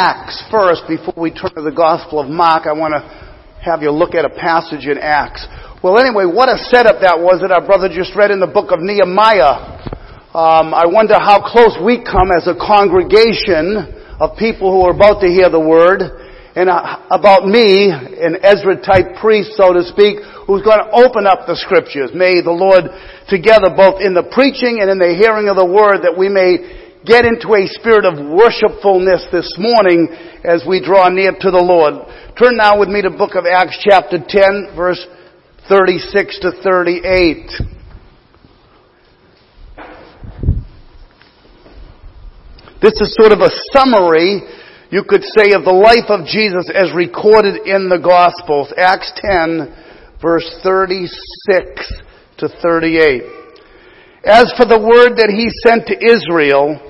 Acts first before we turn to the Gospel of Mark. I want to have you look at a passage in Acts. Well, anyway, what a setup that was that our brother just read in the book of Nehemiah. Um, I wonder how close we come as a congregation of people who are about to hear the word and uh, about me, an Ezra type priest, so to speak, who's going to open up the scriptures. May the Lord together both in the preaching and in the hearing of the word that we may get into a spirit of worshipfulness this morning as we draw near to the Lord. Turn now with me to book of Acts chapter 10 verse 36 to 38. This is sort of a summary, you could say, of the life of Jesus as recorded in the Gospels. Acts 10 verse 36 to 38. As for the word that he sent to Israel,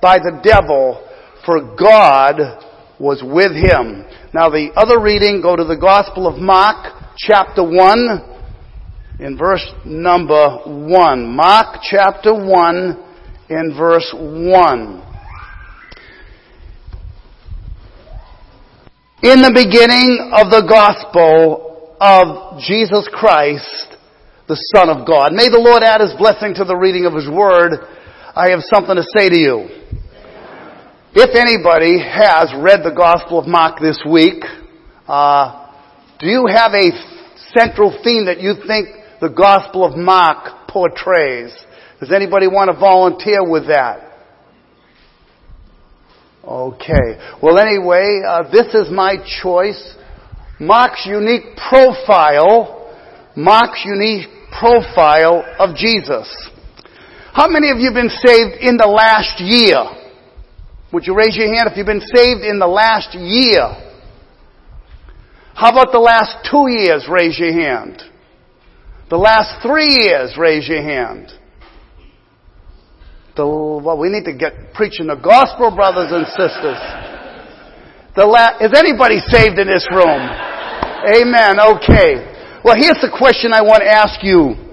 by the devil, for God was with him. Now the other reading, go to the Gospel of Mark, chapter 1, in verse number 1. Mark chapter 1, in verse 1. In the beginning of the Gospel of Jesus Christ, the Son of God. May the Lord add His blessing to the reading of His Word. I have something to say to you. If anybody has read the Gospel of Mark this week, uh, do you have a central theme that you think the Gospel of Mark portrays? Does anybody want to volunteer with that? Okay. Well, anyway, uh, this is my choice. Mark's unique profile, Mark's unique profile of Jesus. How many of you have been saved in the last year? Would you raise your hand if you've been saved in the last year? How about the last two years? Raise your hand. The last three years? Raise your hand. The, well, we need to get preaching the gospel, brothers and sisters. The la- is anybody saved in this room? Amen. Okay. Well, here's the question I want to ask you.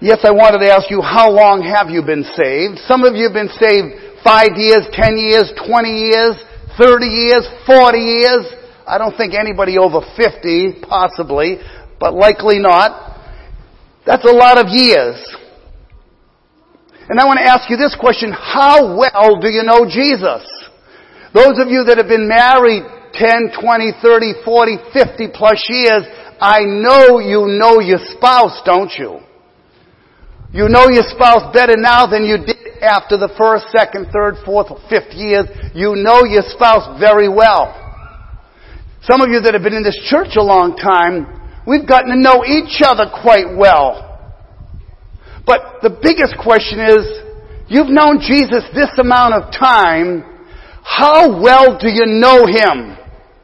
Yes, I wanted to ask you, how long have you been saved? Some of you have been saved five years, ten years, twenty years, thirty years, forty years. I don't think anybody over fifty, possibly, but likely not. That's a lot of years. And I want to ask you this question, how well do you know Jesus? Those of you that have been married 10, 20, 30, 40, 50 plus years, I know you know your spouse, don't you? You know your spouse better now than you did after the first, second, third, fourth, fifth years, you know your spouse very well. Some of you that have been in this church a long time, we've gotten to know each other quite well. But the biggest question is, you've known Jesus this amount of time, how well do you know Him?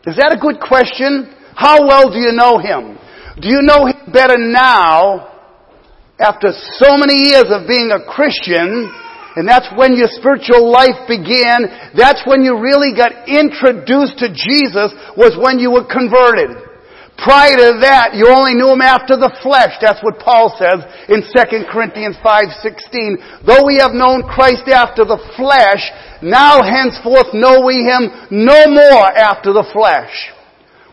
Is that a good question? How well do you know Him? Do you know Him better now, after so many years of being a Christian, and that's when your spiritual life began. That's when you really got introduced to Jesus was when you were converted. Prior to that, you only knew him after the flesh. That's what Paul says in 2 Corinthians 5:16. Though we have known Christ after the flesh, now henceforth know we him no more after the flesh.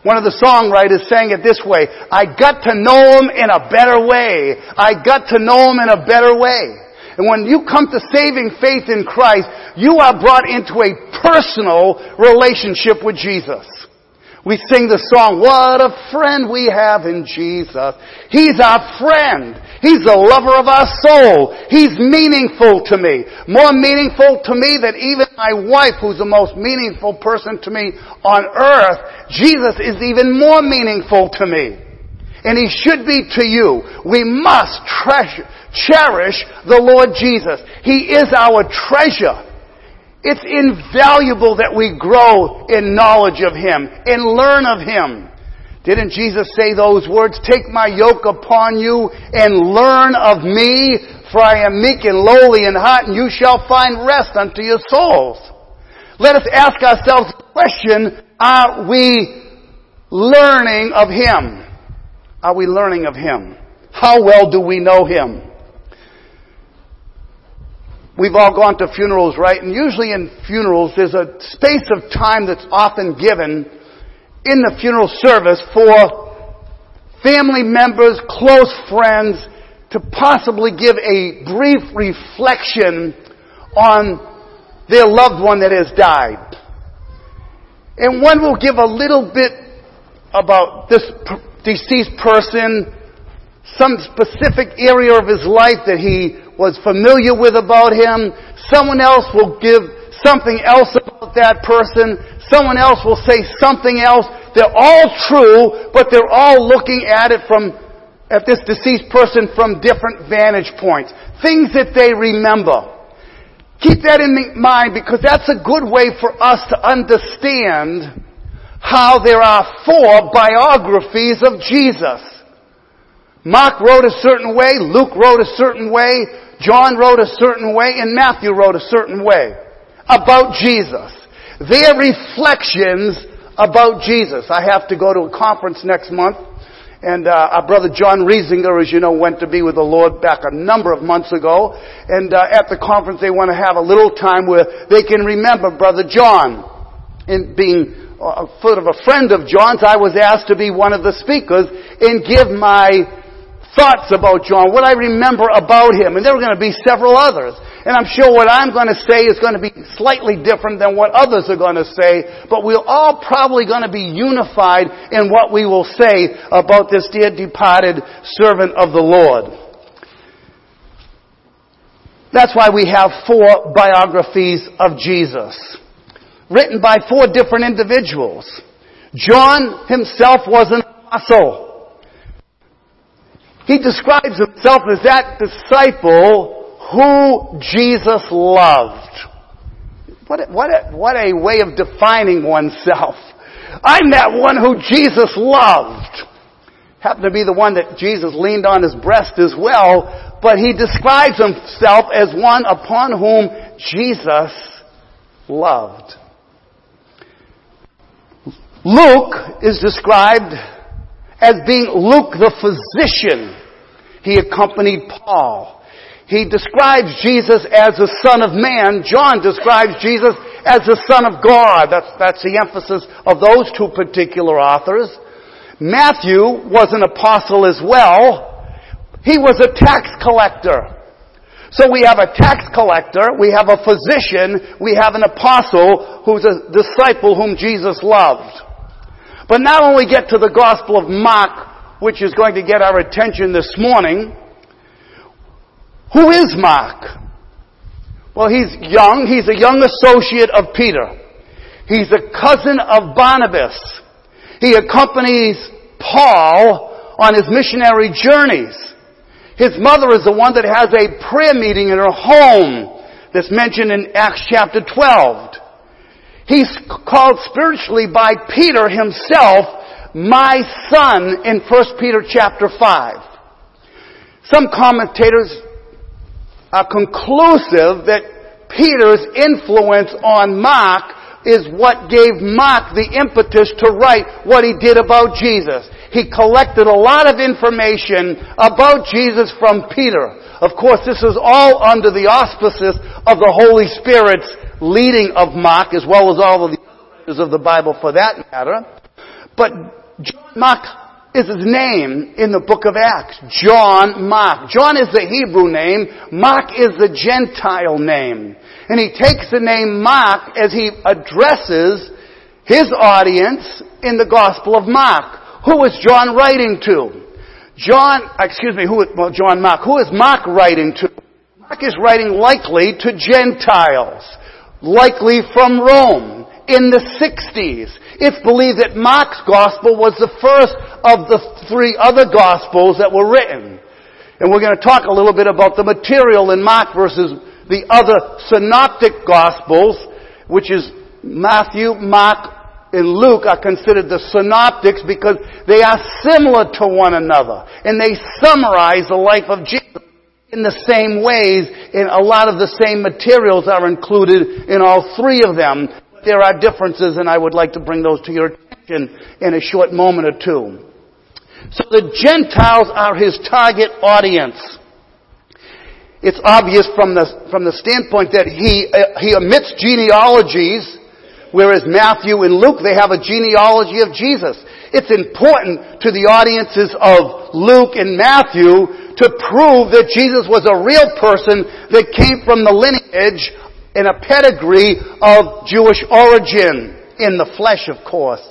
One of the songwriters sang it this way, I got to know him in a better way. I got to know him in a better way. And when you come to saving faith in Christ, you are brought into a personal relationship with Jesus. We sing the song, What a friend we have in Jesus. He's our friend. He's the lover of our soul. He's meaningful to me. More meaningful to me than even my wife, who's the most meaningful person to me on earth. Jesus is even more meaningful to me. And He should be to you. We must treasure, cherish the Lord Jesus. He is our treasure. It's invaluable that we grow in knowledge of Him and learn of Him. Didn't Jesus say those words? Take my yoke upon you and learn of me, for I am meek and lowly in heart, and you shall find rest unto your souls. Let us ask ourselves the question, are we learning of Him? Are we learning of Him? How well do we know Him? We've all gone to funerals, right? And usually in funerals, there's a space of time that's often given in the funeral service for family members, close friends, to possibly give a brief reflection on their loved one that has died. And one will give a little bit about this deceased person, some specific area of his life that he was familiar with about him. Someone else will give something else about that person. Someone else will say something else. They're all true, but they're all looking at it from, at this deceased person from different vantage points. Things that they remember. Keep that in mind because that's a good way for us to understand how there are four biographies of Jesus. Mark wrote a certain way, Luke wrote a certain way, John wrote a certain way, and Matthew wrote a certain way about Jesus. Their reflections about Jesus. I have to go to a conference next month, and uh, our brother John Reisinger, as you know, went to be with the Lord back a number of months ago. And uh, at the conference, they want to have a little time where they can remember brother John. And being a sort of a friend of John's, I was asked to be one of the speakers and give my thoughts about John, what I remember about him, and there are going to be several others. And I'm sure what I'm going to say is going to be slightly different than what others are going to say, but we're all probably going to be unified in what we will say about this dear departed servant of the Lord. That's why we have four biographies of Jesus, written by four different individuals. John himself was an apostle. He describes himself as that disciple who Jesus loved. What a, what a, what a way of defining oneself. I'm that one who Jesus loved. Happened to be the one that Jesus leaned on his breast as well, but he describes himself as one upon whom Jesus loved. Luke is described as being Luke the physician. He accompanied Paul. He describes Jesus as the Son of Man. John describes Jesus as the Son of God. That's, that's the emphasis of those two particular authors. Matthew was an apostle as well. He was a tax collector. So we have a tax collector, we have a physician, we have an apostle who's a disciple whom Jesus loved. But now when we get to the Gospel of Mark, which is going to get our attention this morning, who is Mark? Well, he's young. He's a young associate of Peter. He's a cousin of Barnabas. He accompanies Paul on his missionary journeys. His mother is the one that has a prayer meeting in her home that's mentioned in Acts chapter 12. He's called spiritually by Peter himself, my son, in 1 Peter chapter 5. Some commentators are conclusive that Peter's influence on Mark is what gave Mark the impetus to write what he did about Jesus. He collected a lot of information about Jesus from Peter. Of course, this is all under the auspices of the Holy Spirit's leading of Mark, as well as all of the others of the Bible for that matter. But John Mark is his name in the book of Acts. John Mark. John is the Hebrew name. Mark is the Gentile name. And he takes the name Mark as he addresses his audience in the Gospel of Mark. Who is John writing to? John, excuse me, who, well, John Mark. Who is Mark writing to? Mark is writing likely to Gentiles likely from Rome in the 60s. It's believed that Mark's gospel was the first of the three other gospels that were written. And we're going to talk a little bit about the material in Mark versus the other synoptic gospels which is Matthew, Mark, and Luke are considered the synoptics because they are similar to one another and they summarize the life of Jesus in the same ways and a lot of the same materials are included in all three of them. There are differences and I would like to bring those to your attention in a short moment or two. So the Gentiles are his target audience. It's obvious from the, from the standpoint that he, uh, he omits genealogies Whereas Matthew and Luke, they have a genealogy of Jesus. It's important to the audiences of Luke and Matthew to prove that Jesus was a real person that came from the lineage and a pedigree of Jewish origin in the flesh, of course.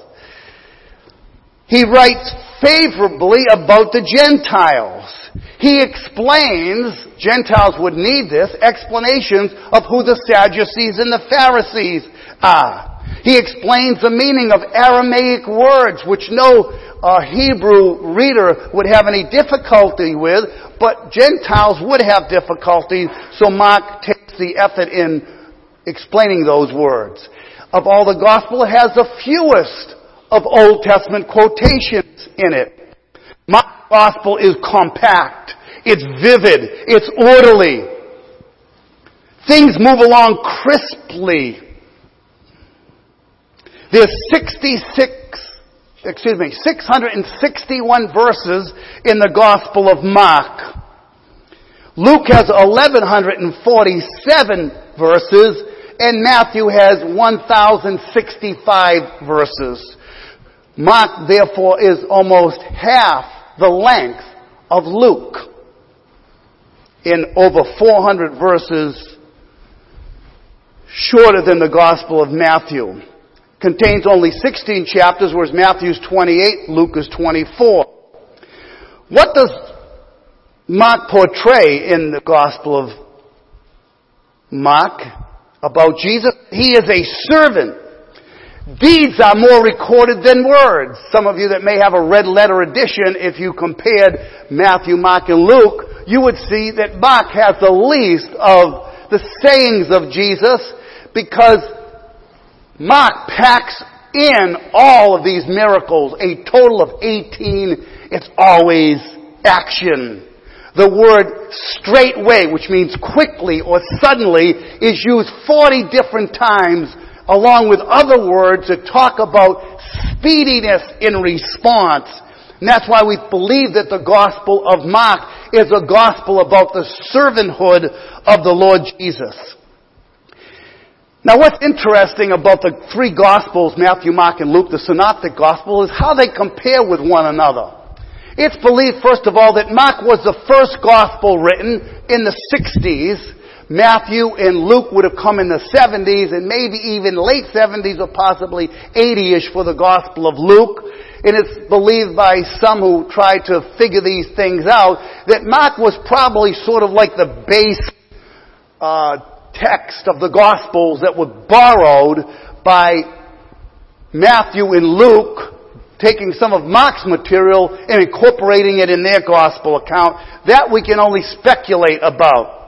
He writes favorably about the Gentiles. He explains, Gentiles would need this, explanations of who the Sadducees and the Pharisees are. He explains the meaning of Aramaic words, which no uh, Hebrew reader would have any difficulty with, but Gentiles would have difficulty, so Mark takes the effort in explaining those words. Of all the gospel, it has the fewest of Old Testament quotations in it. Mark's gospel is compact, it's vivid, it's orderly. Things move along crisply. There's 66, excuse me, 661 verses in the Gospel of Mark. Luke has 1147 verses and Matthew has 1065 verses. Mark therefore is almost half the length of Luke in over 400 verses shorter than the Gospel of Matthew contains only 16 chapters, whereas Matthew's 28, Luke is 24. What does Mark portray in the Gospel of Mark about Jesus? He is a servant. Deeds are more recorded than words. Some of you that may have a red letter edition, if you compared Matthew, Mark, and Luke, you would see that Mark has the least of the sayings of Jesus because Mark packs in all of these miracles, a total of 18. It's always action. The word straightway, which means quickly or suddenly, is used 40 different times along with other words that talk about speediness in response. And that's why we believe that the Gospel of Mark is a gospel about the servanthood of the Lord Jesus. Now what's interesting about the three Gospels, Matthew, Mark, and Luke, the Synoptic Gospel, is how they compare with one another. It's believed, first of all, that Mark was the first Gospel written in the 60s. Matthew and Luke would have come in the 70s and maybe even late 70s or possibly 80ish for the Gospel of Luke. And it's believed by some who try to figure these things out that Mark was probably sort of like the base uh, text of the Gospels that were borrowed by Matthew and Luke, taking some of Mark's material and incorporating it in their Gospel account. That we can only speculate about.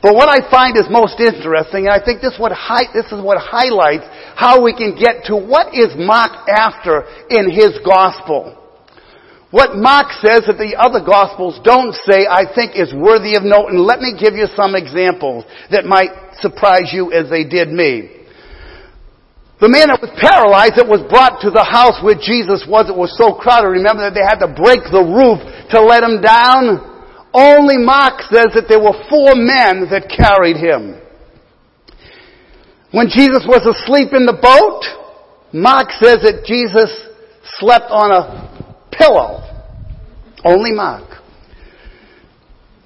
But what I find is most interesting, and I think this, hi- this is what highlights how we can get to what is Mark after in his Gospel. What Mark says that the other Gospels don't say, I think is worthy of note, and let me give you some examples that might surprise you as they did me. The man that was paralyzed that was brought to the house where Jesus was, it was so crowded, remember that they had to break the roof to let him down? Only Mark says that there were four men that carried him. When Jesus was asleep in the boat, Mark says that Jesus slept on a pillow. Only Mark.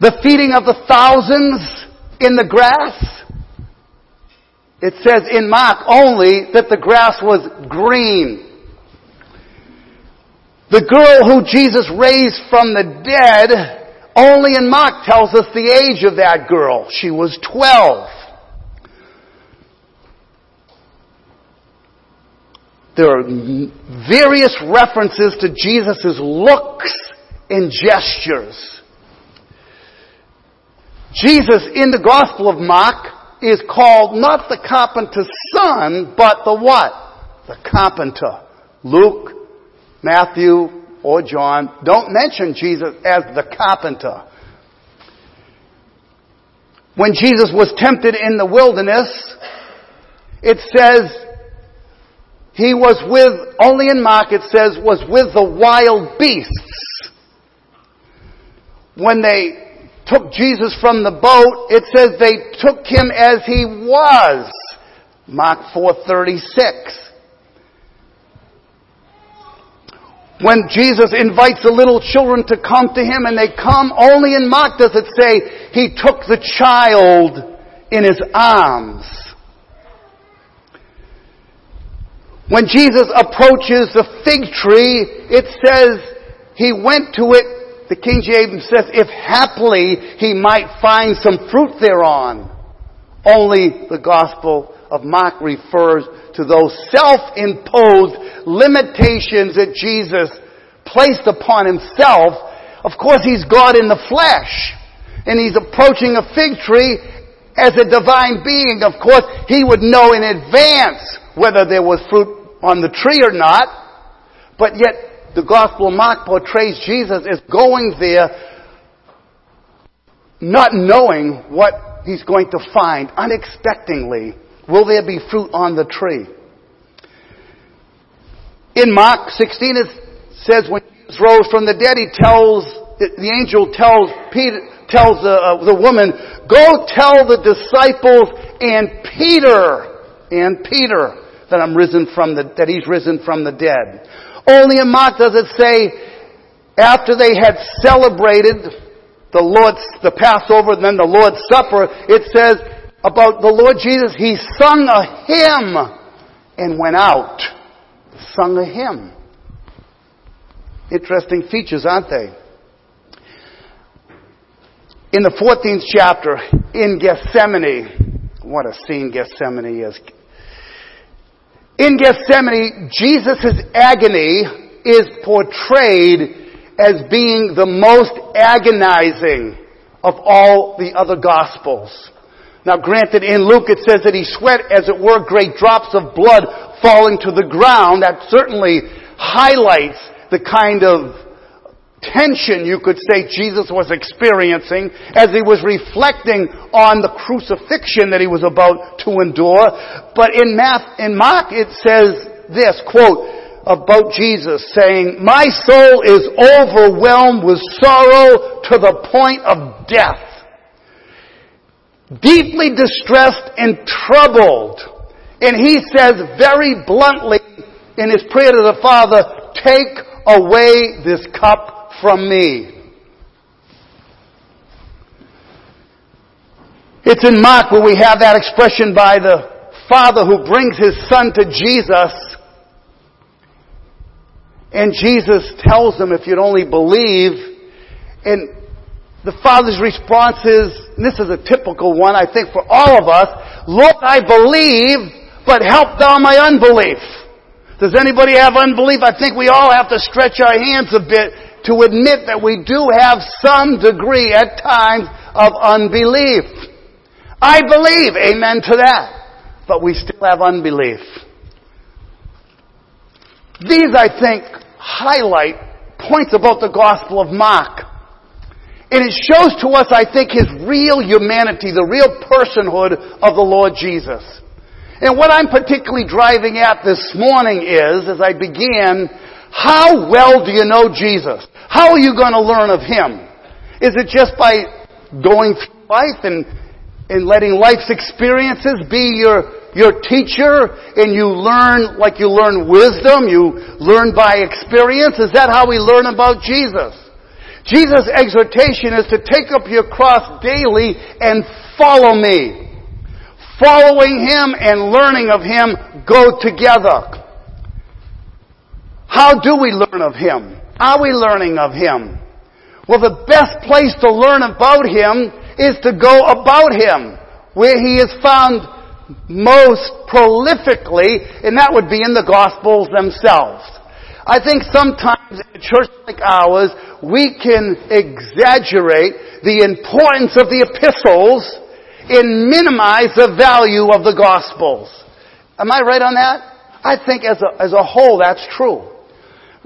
The feeding of the thousands in the grass. It says in Mark only that the grass was green. The girl who Jesus raised from the dead, only in Mark tells us the age of that girl. She was 12. There are various references to Jesus' looks and gestures. Jesus in the Gospel of Mark is called not the carpenter's son, but the what? The carpenter. Luke, Matthew, or John don't mention Jesus as the carpenter. When Jesus was tempted in the wilderness, it says he was with, only in Mark it says, was with the wild beasts. When they took Jesus from the boat, it says they took him as he was. Mark 436. When Jesus invites the little children to come to him and they come, only in Mark does it say he took the child in his arms. When Jesus approaches the fig tree, it says he went to it, the King James says, if haply he might find some fruit thereon. Only the Gospel of Mark refers to those self-imposed limitations that Jesus placed upon himself. Of course, he's God in the flesh. And he's approaching a fig tree as a divine being. Of course, he would know in advance whether there was fruit on the tree or not. But yet, the Gospel of Mark portrays Jesus as going there not knowing what he's going to find unexpectedly Will there be fruit on the tree? In Mark 16 it says when Jesus rose from the dead, he tells, the angel tells Peter, tells the, uh, the woman, go tell the disciples and Peter, and Peter, that I'm risen from the, that he's risen from the dead. Only in Mark does it say, after they had celebrated the Lord's, the Passover, and then the Lord's Supper, it says, about the Lord Jesus, he sung a hymn and went out. Sung a hymn. Interesting features, aren't they? In the 14th chapter, in Gethsemane, what a scene Gethsemane is. In Gethsemane, Jesus' agony is portrayed as being the most agonizing of all the other gospels. Now granted, in Luke it says that he sweat as it were great drops of blood falling to the ground. That certainly highlights the kind of tension you could say Jesus was experiencing as he was reflecting on the crucifixion that he was about to endure. But in, Math, in Mark it says this, quote, about Jesus saying, My soul is overwhelmed with sorrow to the point of death deeply distressed and troubled. And he says very bluntly in his prayer to the Father, take away this cup from me. It's in Mark where we have that expression by the Father who brings his Son to Jesus. And Jesus tells him, if you'd only believe, and the father's response is, and this is a typical one, I think, for all of us, Lord, I believe, but help thou my unbelief. Does anybody have unbelief? I think we all have to stretch our hands a bit to admit that we do have some degree at times of unbelief. I believe, amen to that, but we still have unbelief. These, I think, highlight points about the Gospel of Mark and it shows to us, I think, his real humanity, the real personhood of the Lord Jesus. And what I'm particularly driving at this morning is, as I begin, how well do you know Jesus? How are you going to learn of Him? Is it just by going through life and, and letting life's experiences be your, your teacher and you learn like you learn wisdom, you learn by experience? Is that how we learn about Jesus? Jesus' exhortation is to take up your cross daily and follow me. Following Him and learning of Him go together. How do we learn of Him? Are we learning of Him? Well, the best place to learn about Him is to go about Him, where He is found most prolifically, and that would be in the Gospels themselves. I think sometimes in a church like ours, we can exaggerate the importance of the epistles and minimize the value of the gospels. Am I right on that? I think as a, as a whole that's true.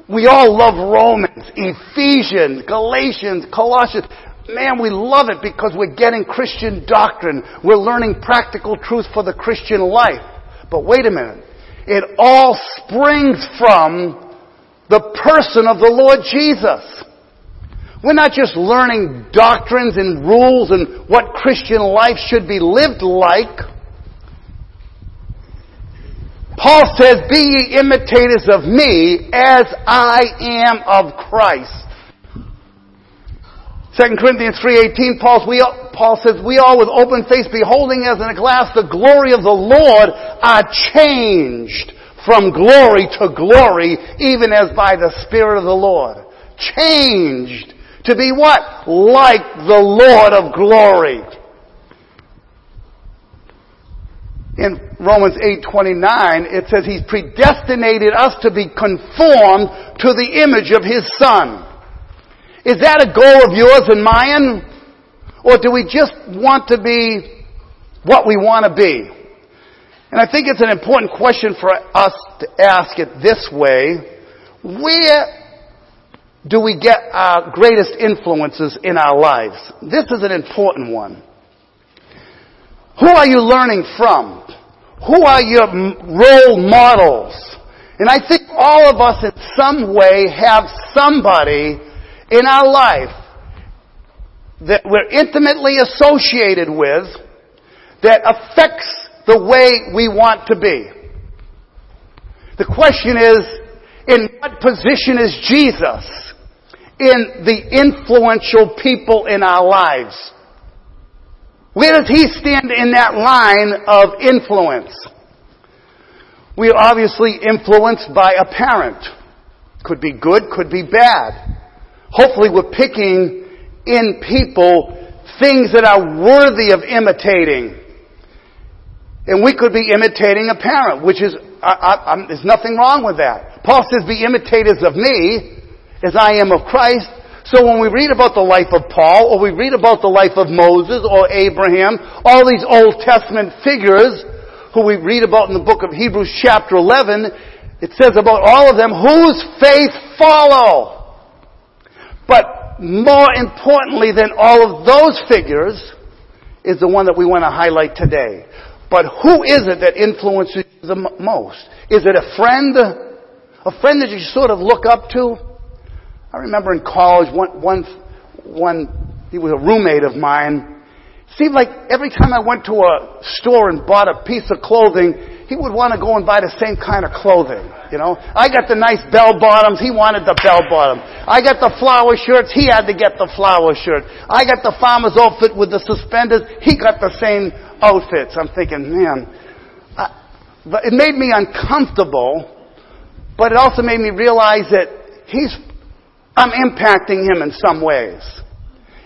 We all love Romans, Ephesians, Galatians, Colossians. Man, we love it because we're getting Christian doctrine. We're learning practical truth for the Christian life. But wait a minute. It all springs from the person of the Lord Jesus. We're not just learning doctrines and rules and what Christian life should be lived like. Paul says, Be ye imitators of me as I am of Christ. 2 Corinthians 3.18, Paul, Paul says, We all with open face beholding as in a glass the glory of the Lord are changed from glory to glory, even as by the Spirit of the Lord. Changed to be what? Like the Lord of glory. In Romans 8:29 it says he's predestinated us to be conformed to the image of his son. Is that a goal of yours and mine? Or do we just want to be what we want to be? And I think it's an important question for us to ask it this way. Where do we get our greatest influences in our lives? This is an important one. Who are you learning from? Who are your role models? And I think all of us in some way have somebody in our life that we're intimately associated with that affects the way we want to be. The question is, in what position is Jesus in the influential people in our lives? Where does he stand in that line of influence? We are obviously influenced by a parent. Could be good, could be bad. Hopefully we're picking in people things that are worthy of imitating. And we could be imitating a parent, which is, I, I, there's nothing wrong with that. Paul says, be imitators of me as I am of Christ. So when we read about the life of Paul, or we read about the life of Moses or Abraham, all these Old Testament figures who we read about in the book of Hebrews chapter 11, it says about all of them, whose faith follow. But more importantly than all of those figures is the one that we want to highlight today. But who is it that influences you the most? Is it a friend? A friend that you sort of look up to? I remember in college, one, one, one, he was a roommate of mine. Seemed like every time I went to a store and bought a piece of clothing, he would want to go and buy the same kind of clothing. You know, I got the nice bell bottoms, he wanted the bell bottom. I got the flower shirts, he had to get the flower shirt. I got the farmer's outfit with the suspenders, he got the same outfits. I'm thinking, man, I, it made me uncomfortable, but it also made me realize that he's I'm impacting him in some ways.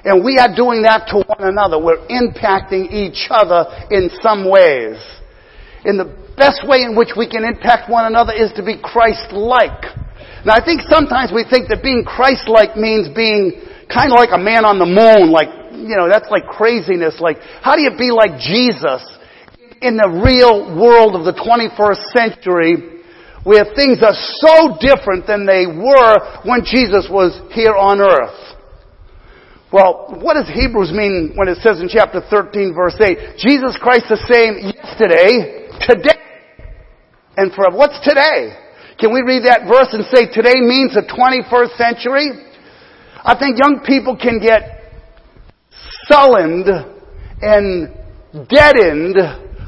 And we are doing that to one another. We're impacting each other in some ways. And the best way in which we can impact one another is to be Christ-like. Now I think sometimes we think that being Christ-like means being kind of like a man on the moon, like, you know, that's like craziness. Like, how do you be like Jesus in the real world of the 21st century where things are so different than they were when Jesus was here on earth. Well, what does Hebrews mean when it says in chapter 13 verse 8, Jesus Christ the same yesterday, today, and for what's today? Can we read that verse and say today means the 21st century? I think young people can get sullened and deadened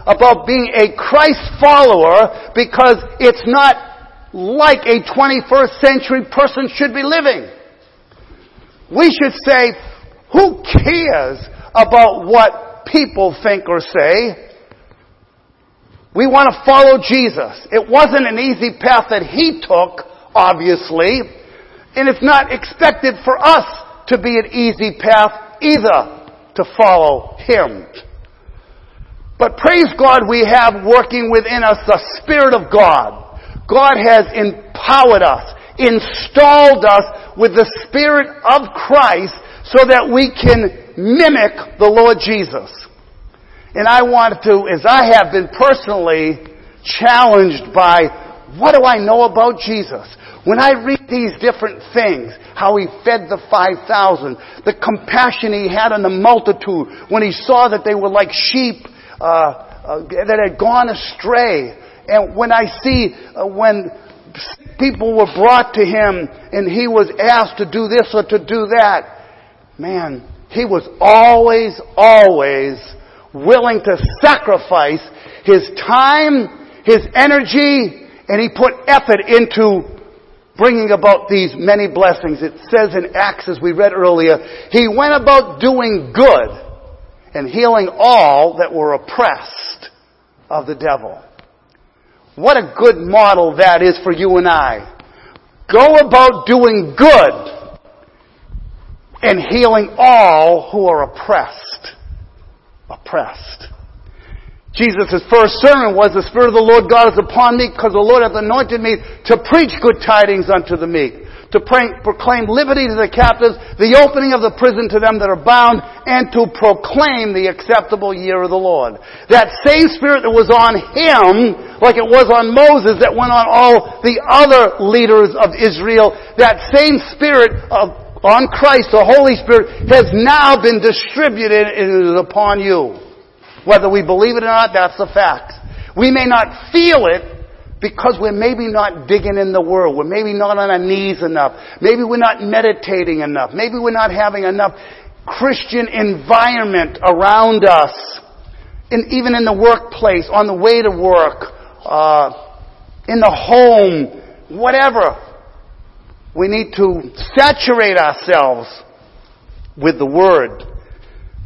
about being a Christ follower because it's not like a 21st century person should be living. We should say, who cares about what people think or say? We want to follow Jesus. It wasn't an easy path that he took, obviously, and it's not expected for us to be an easy path either to follow him. But praise God, we have working within us the Spirit of God. God has empowered us, installed us with the Spirit of Christ so that we can mimic the Lord Jesus. And I want to, as I have been personally, challenged by what do I know about Jesus? When I read these different things, how he fed the 5,000, the compassion he had on the multitude, when he saw that they were like sheep uh, uh, that had gone astray, and when I see uh, when people were brought to him and he was asked to do this or to do that, man, he was always, always willing to sacrifice his time, his energy, and he put effort into bringing about these many blessings. It says in Acts, as we read earlier, he went about doing good and healing all that were oppressed of the devil. What a good model that is for you and I. Go about doing good and healing all who are oppressed. Oppressed. Jesus' first sermon was, The Spirit of the Lord God is upon me, because the Lord hath anointed me to preach good tidings unto the meek, to proclaim liberty to the captives, the opening of the prison to them that are bound, and to proclaim the acceptable year of the Lord. That same Spirit that was on him, like it was on Moses, that went on all the other leaders of Israel, that same Spirit of, on Christ, the Holy Spirit, has now been distributed and is upon you. Whether we believe it or not, that's the fact. We may not feel it because we're maybe not digging in the Word. We're maybe not on our knees enough. Maybe we're not meditating enough. Maybe we're not having enough Christian environment around us. And even in the workplace, on the way to work, uh, in the home, whatever. We need to saturate ourselves with the Word.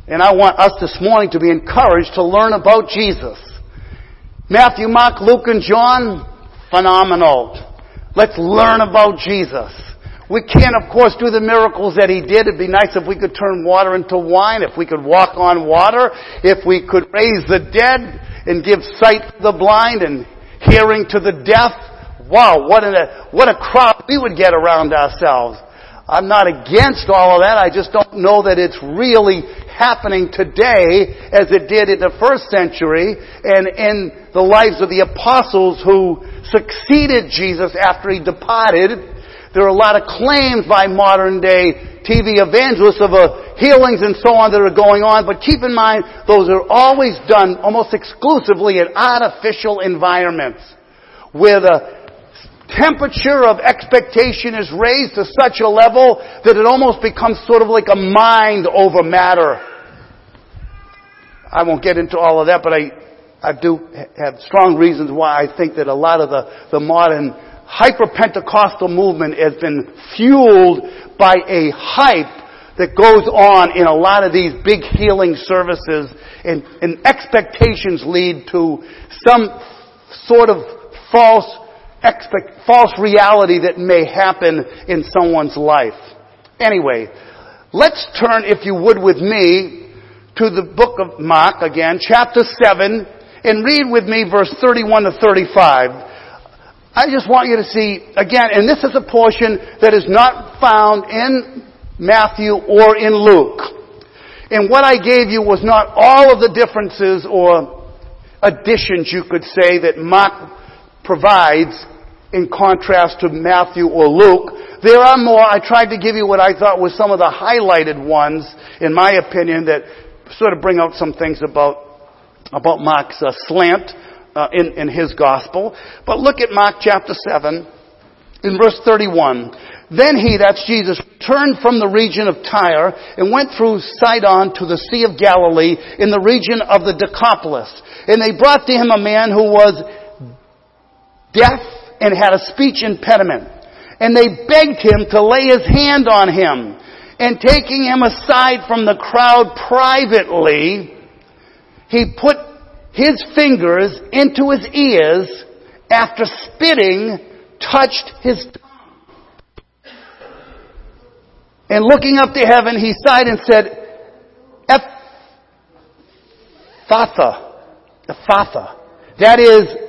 And I want us this morning to be encouraged to learn about Jesus. Matthew, Mark, Luke, and John, phenomenal. Let's learn about Jesus. We can't, of course, do the miracles that he did. It'd be nice if we could turn water into wine, if we could walk on water, if we could raise the dead and give sight to the blind and hearing to the deaf. Wow, what a, what a crop we would get around ourselves. I'm not against all of that. I just don't know that it's really happening today as it did in the first century and in the lives of the apostles who succeeded Jesus after he departed. There are a lot of claims by modern day TV evangelists of uh, healings and so on that are going on, but keep in mind those are always done almost exclusively in artificial environments where the temperature of expectation is raised to such a level that it almost becomes sort of like a mind over matter. I won't get into all of that, but I, I do have strong reasons why I think that a lot of the, the modern hyper-Pentecostal movement has been fueled by a hype that goes on in a lot of these big healing services and, and expectations lead to some sort of false expect, false reality that may happen in someone's life. Anyway, let's turn, if you would, with me to the book of Mark again, chapter 7, and read with me verse 31 to 35. I just want you to see, again, and this is a portion that is not found in Matthew or in Luke. And what I gave you was not all of the differences or additions, you could say, that Mark provides in contrast to Matthew or Luke. There are more. I tried to give you what I thought was some of the highlighted ones, in my opinion, that sort of bring out some things about, about Mark's uh, slant uh, in, in his gospel. But look at Mark chapter 7, in verse 31. Then he, that's Jesus, turned from the region of Tyre and went through Sidon to the Sea of Galilee in the region of the Decapolis. And they brought to him a man who was deaf and had a speech impediment. And they begged him to lay his hand on him. And taking him aside from the crowd privately, he put his fingers into his ears after spitting, touched his tongue. And looking up to heaven, he sighed and said, Ephphatha. Ephphatha. That is,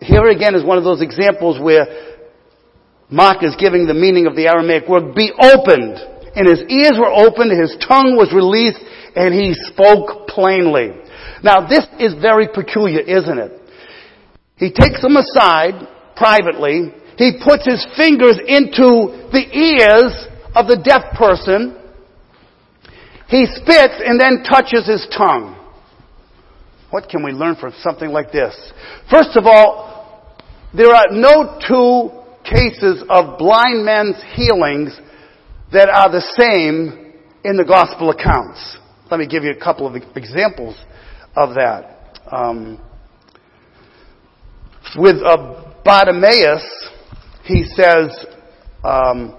here again is one of those examples where Mark is giving the meaning of the Aramaic word, be opened. And his ears were opened, his tongue was released, and he spoke plainly. Now this is very peculiar, isn't it? He takes them aside privately. He puts his fingers into the ears of the deaf person. He spits and then touches his tongue. What can we learn from something like this? First of all, there are no two cases of blind men's healings that are the same in the gospel accounts. Let me give you a couple of examples of that. Um, with uh, Bartimaeus, he says, um,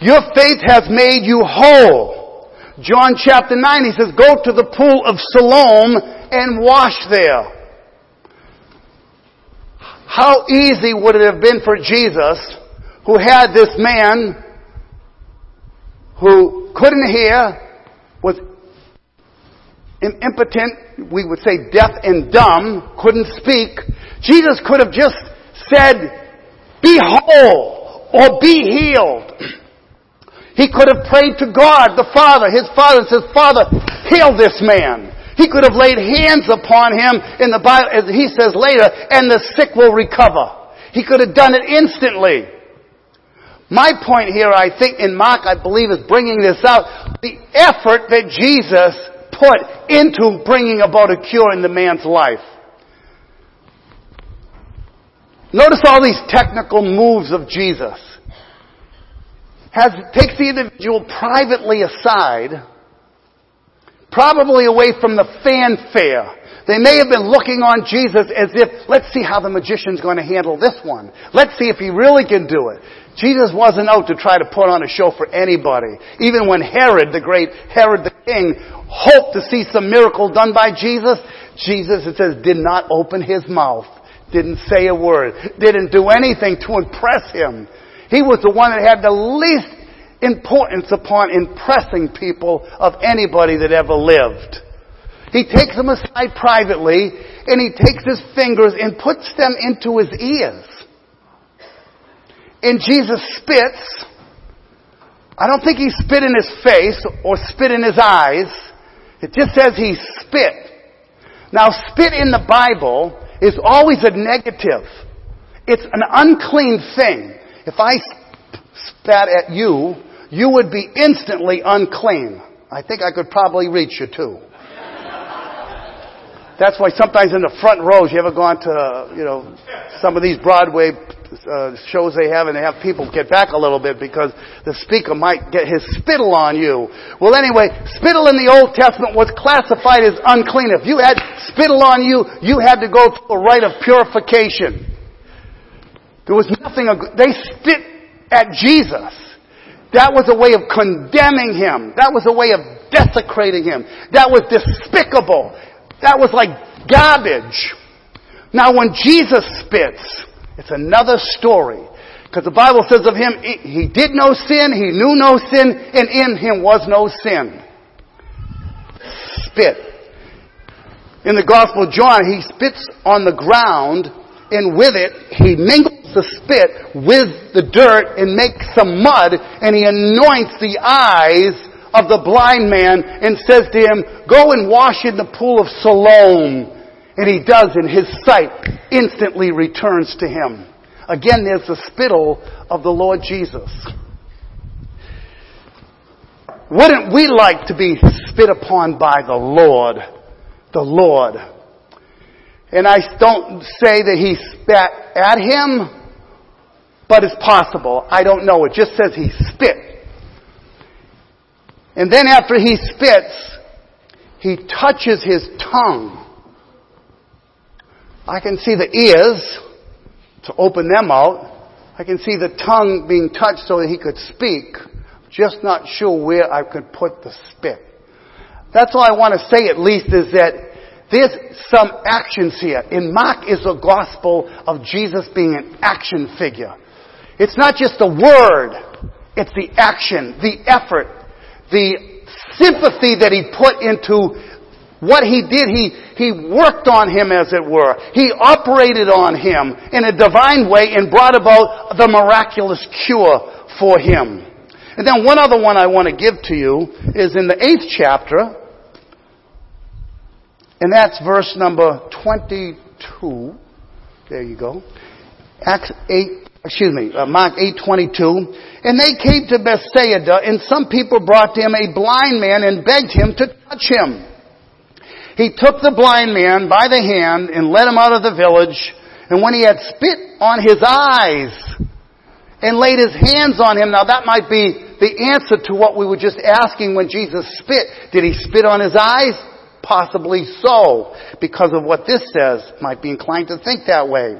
Your faith has made you whole. John chapter 9, he says, Go to the pool of Siloam and wash there. How easy would it have been for Jesus, who had this man who couldn't hear, was impotent, we would say deaf and dumb, couldn't speak. Jesus could have just said, be whole or be healed. He could have prayed to God, the Father, his Father, and says, Father, heal this man. He could have laid hands upon him in the Bible, as he says later, and the sick will recover. He could have done it instantly. My point here, I think, in Mark, I believe, is bringing this out. The effort that Jesus put into bringing about a cure in the man's life. Notice all these technical moves of Jesus. Has, takes the individual privately aside, probably away from the fanfare. They may have been looking on Jesus as if, let's see how the magician's going to handle this one. Let's see if he really can do it. Jesus wasn't out to try to put on a show for anybody. Even when Herod, the great Herod the king, hoped to see some miracle done by Jesus, Jesus, it says, did not open his mouth, didn't say a word, didn't do anything to impress him. He was the one that had the least importance upon impressing people of anybody that ever lived. He takes them aside privately and he takes his fingers and puts them into his ears and Jesus spits, I don't think he spit in his face or spit in his eyes. It just says he spit. Now, spit in the Bible is always a negative. It's an unclean thing. If I spat at you, you would be instantly unclean. I think I could probably reach you too. That's why sometimes in the front rows, you ever gone to, you know, some of these Broadway uh, shows they have and they have people get back a little bit because the speaker might get his spittle on you. Well anyway, spittle in the Old Testament was classified as unclean. If you had spittle on you, you had to go through a rite of purification. There was nothing, they spit at Jesus. That was a way of condemning him. That was a way of desecrating him. That was despicable. That was like garbage. Now when Jesus spits, it's another story. Because the Bible says of him, he did no sin, he knew no sin, and in him was no sin. Spit. In the Gospel of John, he spits on the ground, and with it, he mingles the spit with the dirt and makes some mud, and he anoints the eyes of the blind man and says to him, go and wash in the pool of Siloam. And he does and his sight instantly returns to him. Again, there's the spittle of the Lord Jesus. Wouldn't we like to be spit upon by the Lord? The Lord. And I don't say that he spat at him, but it's possible. I don't know. It just says he spit. And then after he spits, he touches his tongue. I can see the ears to open them out. I can see the tongue being touched so that he could speak. Just not sure where I could put the spit. That's all I want to say at least is that there's some actions here. In Mark is the gospel of Jesus being an action figure. It's not just the word, it's the action, the effort, the sympathy that he put into what he did, he, he worked on him as it were. He operated on him in a divine way and brought about the miraculous cure for him. And then one other one I want to give to you is in the eighth chapter, and that's verse number 22. There you go. Acts 8, excuse me, uh, Mark 8:22. And they came to Bethsaida, and some people brought to him a blind man and begged him to touch him. He took the blind man by the hand and led him out of the village. And when he had spit on his eyes and laid his hands on him, now that might be the answer to what we were just asking when Jesus spit. Did he spit on his eyes? Possibly so, because of what this says. Might be inclined to think that way.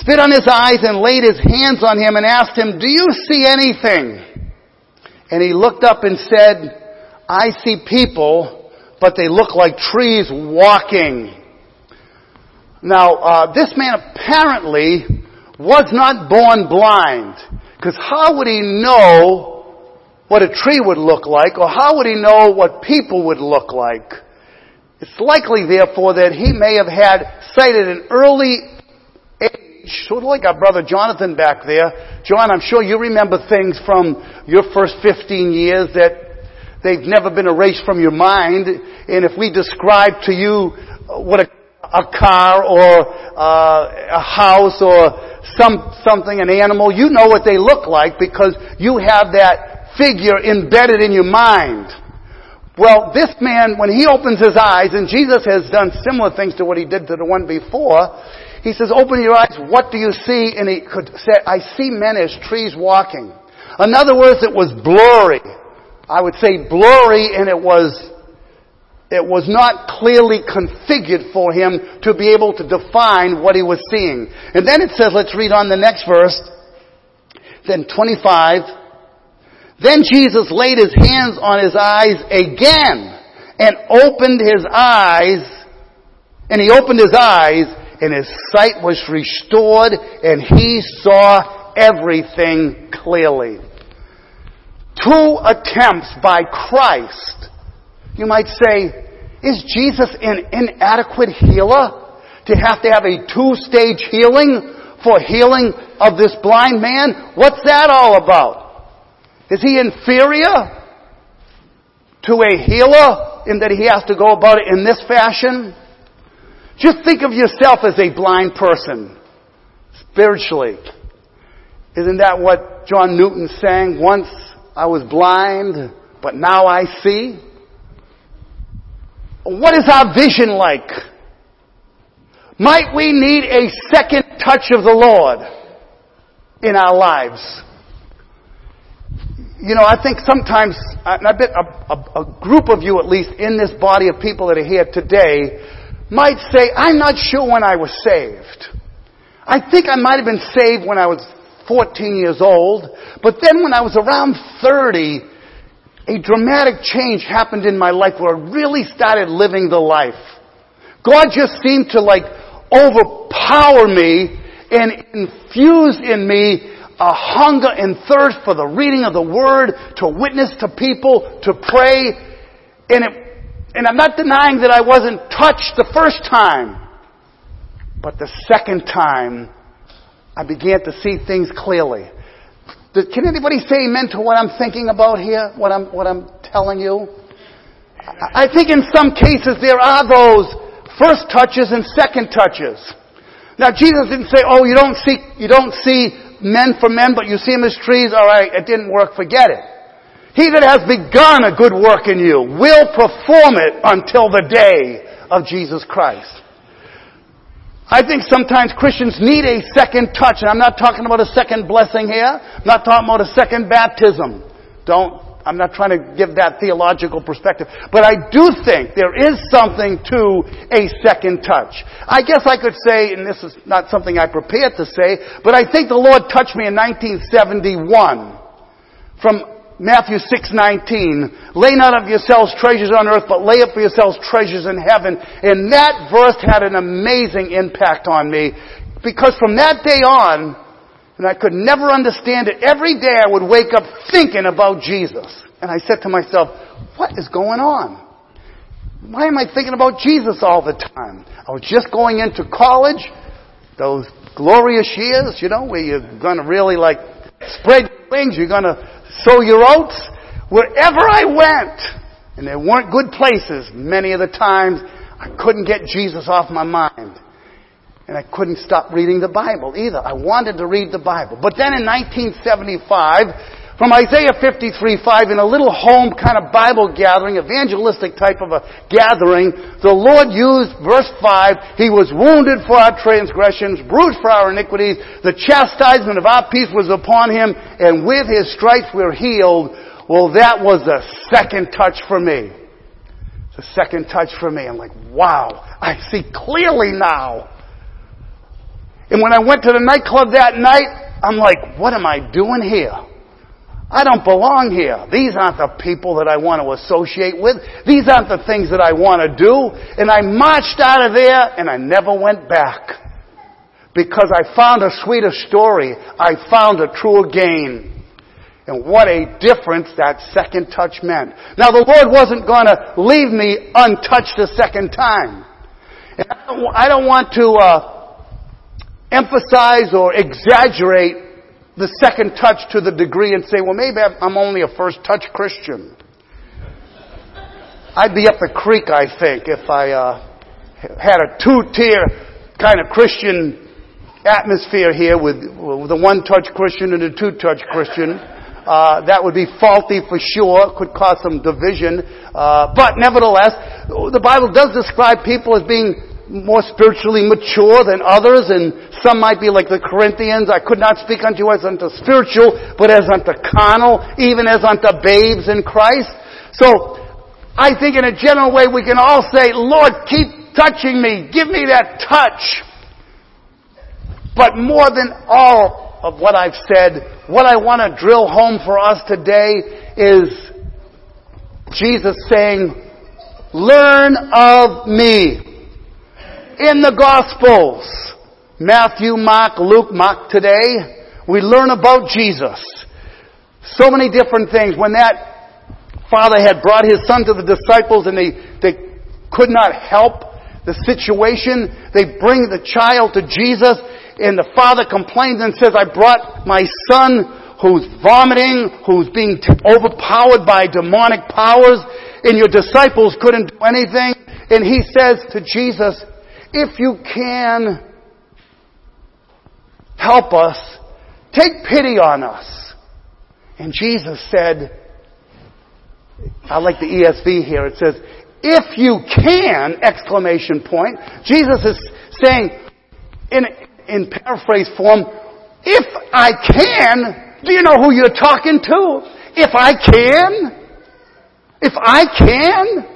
Spit on his eyes and laid his hands on him and asked him, Do you see anything? And he looked up and said, I see people, but they look like trees walking. Now, uh, this man apparently was not born blind. Because how would he know what a tree would look like, or how would he know what people would look like? It's likely, therefore, that he may have had sight at an early sort of like our brother Jonathan back there. John, I'm sure you remember things from your first 15 years that they've never been erased from your mind. And if we describe to you what a, a car or uh, a house or some, something, an animal, you know what they look like because you have that figure embedded in your mind. Well, this man, when he opens his eyes, and Jesus has done similar things to what he did to the one before, he says, open your eyes, what do you see? And he could say, I see men as trees walking. In other words, it was blurry. I would say blurry and it was it was not clearly configured for him to be able to define what he was seeing. And then it says, let's read on the next verse, then 25, then Jesus laid his hands on his eyes again and opened his eyes, and he opened his eyes, and his sight was restored, and he saw everything clearly. Two attempts by Christ you might say, is Jesus an inadequate healer? To have to have a two-stage healing for healing of this blind man? What's that all about? Is he inferior to a healer in that he has to go about it in this fashion? Just think of yourself as a blind person, spiritually. Isn't that what John Newton sang? Once I was blind, but now I see. What is our vision like? Might we need a second touch of the Lord in our lives? You know, I think sometimes, and I bet a, a, a, group of you at least in this body of people that are here today might say, I'm not sure when I was saved. I think I might have been saved when I was 14 years old, but then when I was around 30, a dramatic change happened in my life where I really started living the life. God just seemed to like overpower me and infuse in me a hunger and thirst for the reading of the Word, to witness to people, to pray. And, it, and I'm not denying that I wasn't touched the first time. But the second time, I began to see things clearly. Can anybody say amen to what I'm thinking about here? What I'm, what I'm telling you? I think in some cases there are those first touches and second touches. Now Jesus didn't say, oh, you don't see, you don't see men for men, but you see them as trees. All right, it didn't work. Forget it. He that has begun a good work in you will perform it until the day of Jesus Christ. I think sometimes Christians need a second touch, and I'm not talking about a second blessing here. I'm not talking about a second baptism. Don't, I'm not trying to give that theological perspective. But I do think there is something to a second touch. I guess I could say, and this is not something I prepared to say, but I think the Lord touched me in 1971 from Matthew 6:19, lay not up yourselves treasures on earth, but lay up for yourselves treasures in heaven. And that verse had an amazing impact on me because from that day on, and I could never understand it, every day I would wake up thinking about Jesus. And I said to myself, what is going on? Why am I thinking about Jesus all the time? I was just going into college, those glorious years, you know, where you're gonna really like spread wings, you're gonna sow your oats. Wherever I went, and there weren't good places many of the times, I couldn't get Jesus off my mind. And I couldn't stop reading the Bible either. I wanted to read the Bible. But then in 1975, from Isaiah 53, 5, in a little home kind of Bible gathering, evangelistic type of a gathering, the Lord used verse 5, He was wounded for our transgressions, bruised for our iniquities, the chastisement of our peace was upon Him, and with His stripes we're healed. Well, that was a second touch for me. A second touch for me. I'm like, wow, I see clearly now. And when I went to the nightclub that night, I'm like, what am I doing here? I don't belong here. These aren't the people that I want to associate with. These aren't the things that I want to do. And I marched out of there and I never went back. Because I found a sweeter story. I found a truer gain. And what a difference that second touch meant. Now the Lord wasn't going to leave me untouched a second time. And I don't want to uh, emphasize or exaggerate the second touch to the degree and say, well, maybe I'm only a first touch Christian. I'd be up the creek, I think, if I uh, had a two-tier kind of Christian atmosphere here with, with a one-touch Christian and a two-touch Christian. Uh, that would be faulty for sure, could cause some division. Uh, but nevertheless, the Bible does describe people as being more spiritually mature than others, and some might be like the Corinthians. I could not speak unto you as unto spiritual, but as unto carnal, even as unto babes in Christ. So, I think in a general way we can all say, Lord, keep touching me. Give me that touch. But more than all of what I've said, what I want to drill home for us today is Jesus saying, learn of me in the Gospels. Matthew, Mark, Luke, Mark today. We learn about Jesus. So many different things. When that father had brought his son to the disciples and they, they could not help the situation, they bring the child to Jesus and the father complains and says, I brought my son who's vomiting, who's being t- overpowered by demonic powers, and your disciples couldn't do anything. And he says to Jesus, if you can help us, take pity on us. And Jesus said, I like the ESV here. It says, if you can, exclamation point. Jesus is saying, in, in paraphrase form, if I can, do you know who you're talking to? If I can? If I can?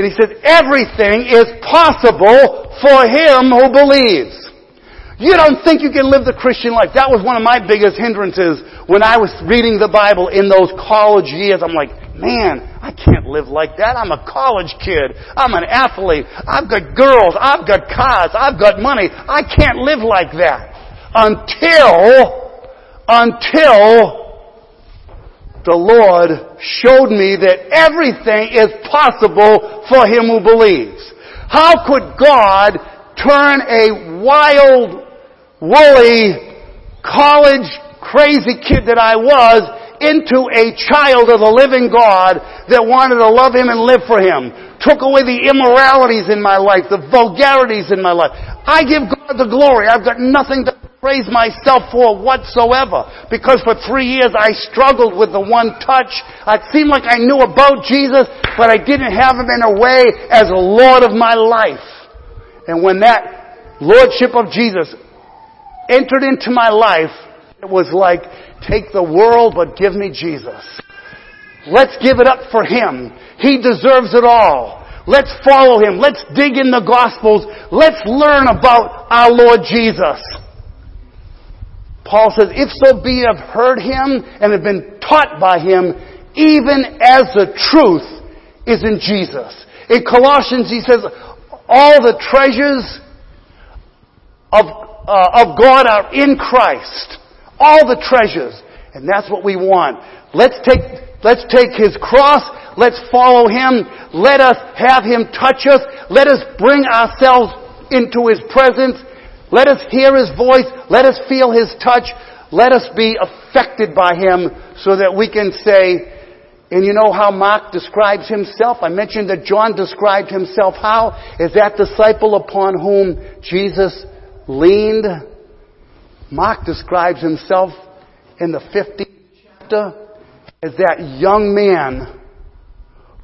And he says, everything is possible for him who believes. You don't think you can live the Christian life. That was one of my biggest hindrances when I was reading the Bible in those college years. I'm like, man, I can't live like that. I'm a college kid. I'm an athlete. I've got girls. I've got cars. I've got money. I can't live like that. Until, until the Lord showed me that everything is possible for him who believes. How could God turn a wild, woolly, college crazy kid that I was into a child of the living God that wanted to love him and live for him? Took away the immoralities in my life, the vulgarities in my life. I give God the glory. I've got nothing to praise myself for whatsoever. Because for three years I struggled with the one touch. It seemed like I knew about Jesus, but I didn't have Him in a way as a Lord of my life. And when that Lordship of Jesus entered into my life, it was like, take the world, but give me Jesus. Let's give it up for Him. He deserves it all. Let's follow Him. Let's dig in the Gospels. Let's learn about our Lord Jesus. Paul says, if so be you've heard him and have been taught by him, even as the truth is in Jesus. In Colossians, he says, all the treasures of, uh, of God are in Christ. All the treasures. And that's what we want. Let's take, let's take his cross. Let's follow him. Let us have him touch us. Let us bring ourselves into his presence let us hear His voice. Let us feel His touch. Let us be affected by Him so that we can say, And you know how Mark describes himself? I mentioned that John described himself how? As that disciple upon whom Jesus leaned. Mark describes himself in the 15th chapter as that young man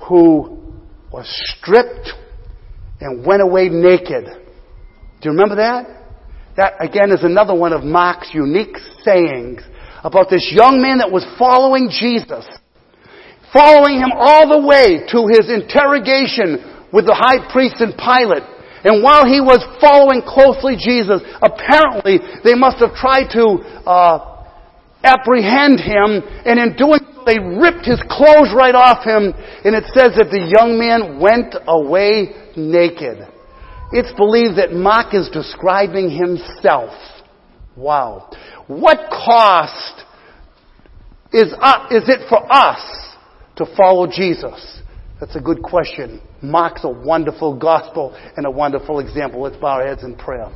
who was stripped and went away naked. Do you remember that? That again is another one of Mark's unique sayings about this young man that was following Jesus following him all the way to his interrogation with the high priest and Pilate. And while he was following closely Jesus, apparently they must have tried to uh, apprehend him, and in doing so, they ripped his clothes right off him, and it says that the young man went away naked. It's believed that Mark is describing himself. Wow. What cost is, uh, is it for us to follow Jesus? That's a good question. Mark's a wonderful gospel and a wonderful example. Let's bow our heads in prayer.